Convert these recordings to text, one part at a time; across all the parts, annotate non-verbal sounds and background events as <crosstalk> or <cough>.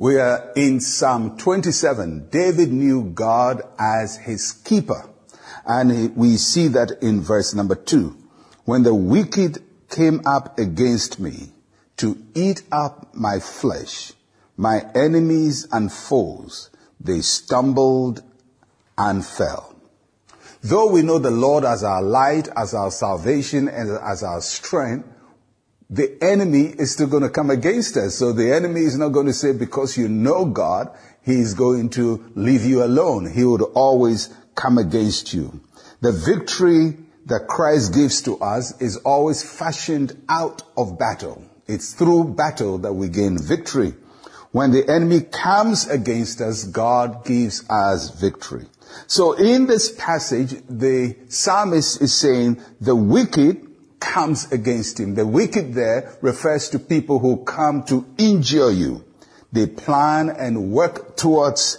We are in Psalm 27. David knew God as his keeper. And we see that in verse number two. When the wicked came up against me to eat up my flesh, my enemies and foes, they stumbled and fell. Though we know the Lord as our light, as our salvation, and as our strength, the enemy is still going to come against us. So the enemy is not going to say because you know God, he's going to leave you alone. He would always come against you. The victory that Christ gives to us is always fashioned out of battle. It's through battle that we gain victory. When the enemy comes against us, God gives us victory. So in this passage, the psalmist is saying the wicked comes against him. The wicked there refers to people who come to injure you. They plan and work towards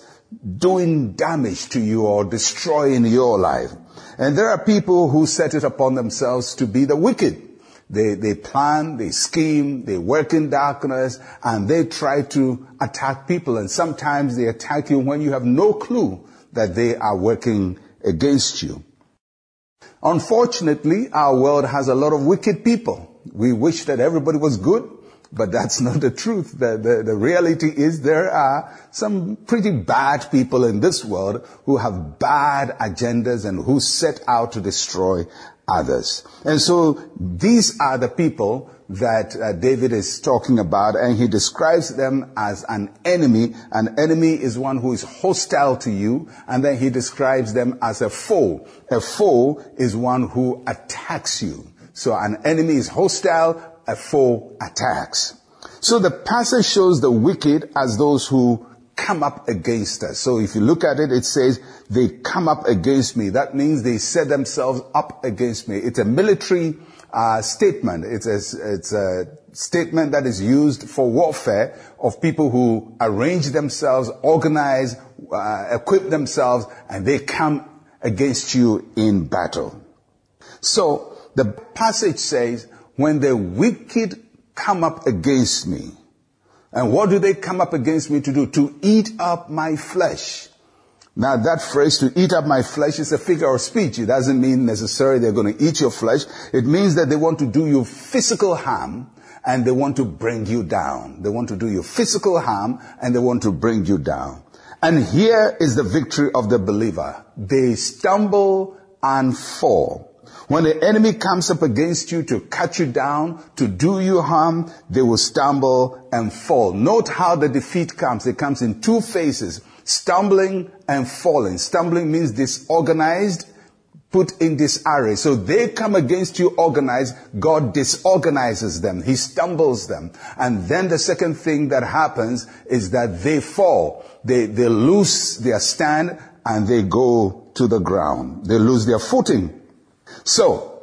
doing damage to you or destroying your life. And there are people who set it upon themselves to be the wicked. They, they plan, they scheme, they work in darkness, and they try to attack people. And sometimes they attack you when you have no clue that they are working against you. Unfortunately, our world has a lot of wicked people. We wish that everybody was good, but that's <laughs> not the truth. The, the, the, reality is there are some pretty bad people in this world who have bad agendas and who set out to destroy others. And so these are the people that uh, David is talking about and he describes them as an enemy. An enemy is one who is hostile to you and then he describes them as a foe. A foe is one who attacks you. So an enemy is hostile, a foe attacks. So the passage shows the wicked as those who come up against us. So if you look at it, it says, they come up against me. That means they set themselves up against me. It's a military uh, statement. It's a, it's a statement that is used for warfare of people who arrange themselves, organize, uh, equip themselves, and they come against you in battle. So the passage says, when the wicked come up against me, and what do they come up against me to do? To eat up my flesh. Now that phrase, to eat up my flesh, is a figure of speech. It doesn't mean necessarily they're going to eat your flesh. It means that they want to do you physical harm and they want to bring you down. They want to do you physical harm and they want to bring you down. And here is the victory of the believer. They stumble and fall. When the enemy comes up against you to cut you down, to do you harm, they will stumble and fall. Note how the defeat comes. It comes in two phases. Stumbling and falling. Stumbling means disorganized, put in disarray. So they come against you organized. God disorganizes them. He stumbles them. And then the second thing that happens is that they fall. They, they lose their stand and they go to the ground. They lose their footing. So,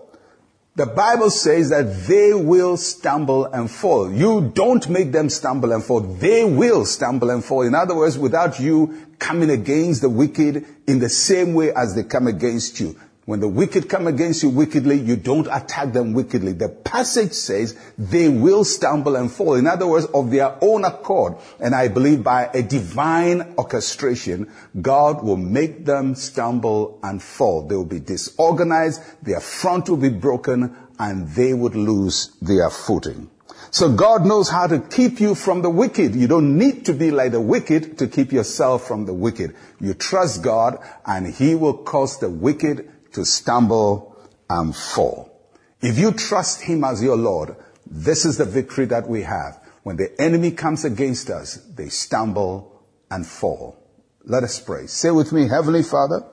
the Bible says that they will stumble and fall. You don't make them stumble and fall. They will stumble and fall. In other words, without you coming against the wicked in the same way as they come against you. When the wicked come against you wickedly, you don't attack them wickedly. The passage says they will stumble and fall. In other words, of their own accord. And I believe by a divine orchestration, God will make them stumble and fall. They will be disorganized, their front will be broken, and they would lose their footing. So God knows how to keep you from the wicked. You don't need to be like the wicked to keep yourself from the wicked. You trust God and He will cause the wicked to stumble and fall. If you trust Him as your Lord, this is the victory that we have. When the enemy comes against us, they stumble and fall. Let us pray. Say with me, Heavenly Father,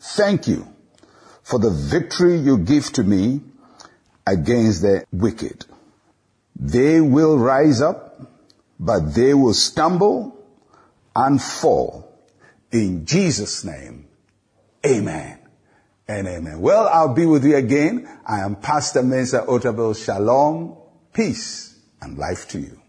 thank you for the victory you give to me against the wicked. They will rise up, but they will stumble and fall. In Jesus' name, amen and amen. Well, I'll be with you again. I am Pastor Mensa Otabil. Shalom, peace, and life to you.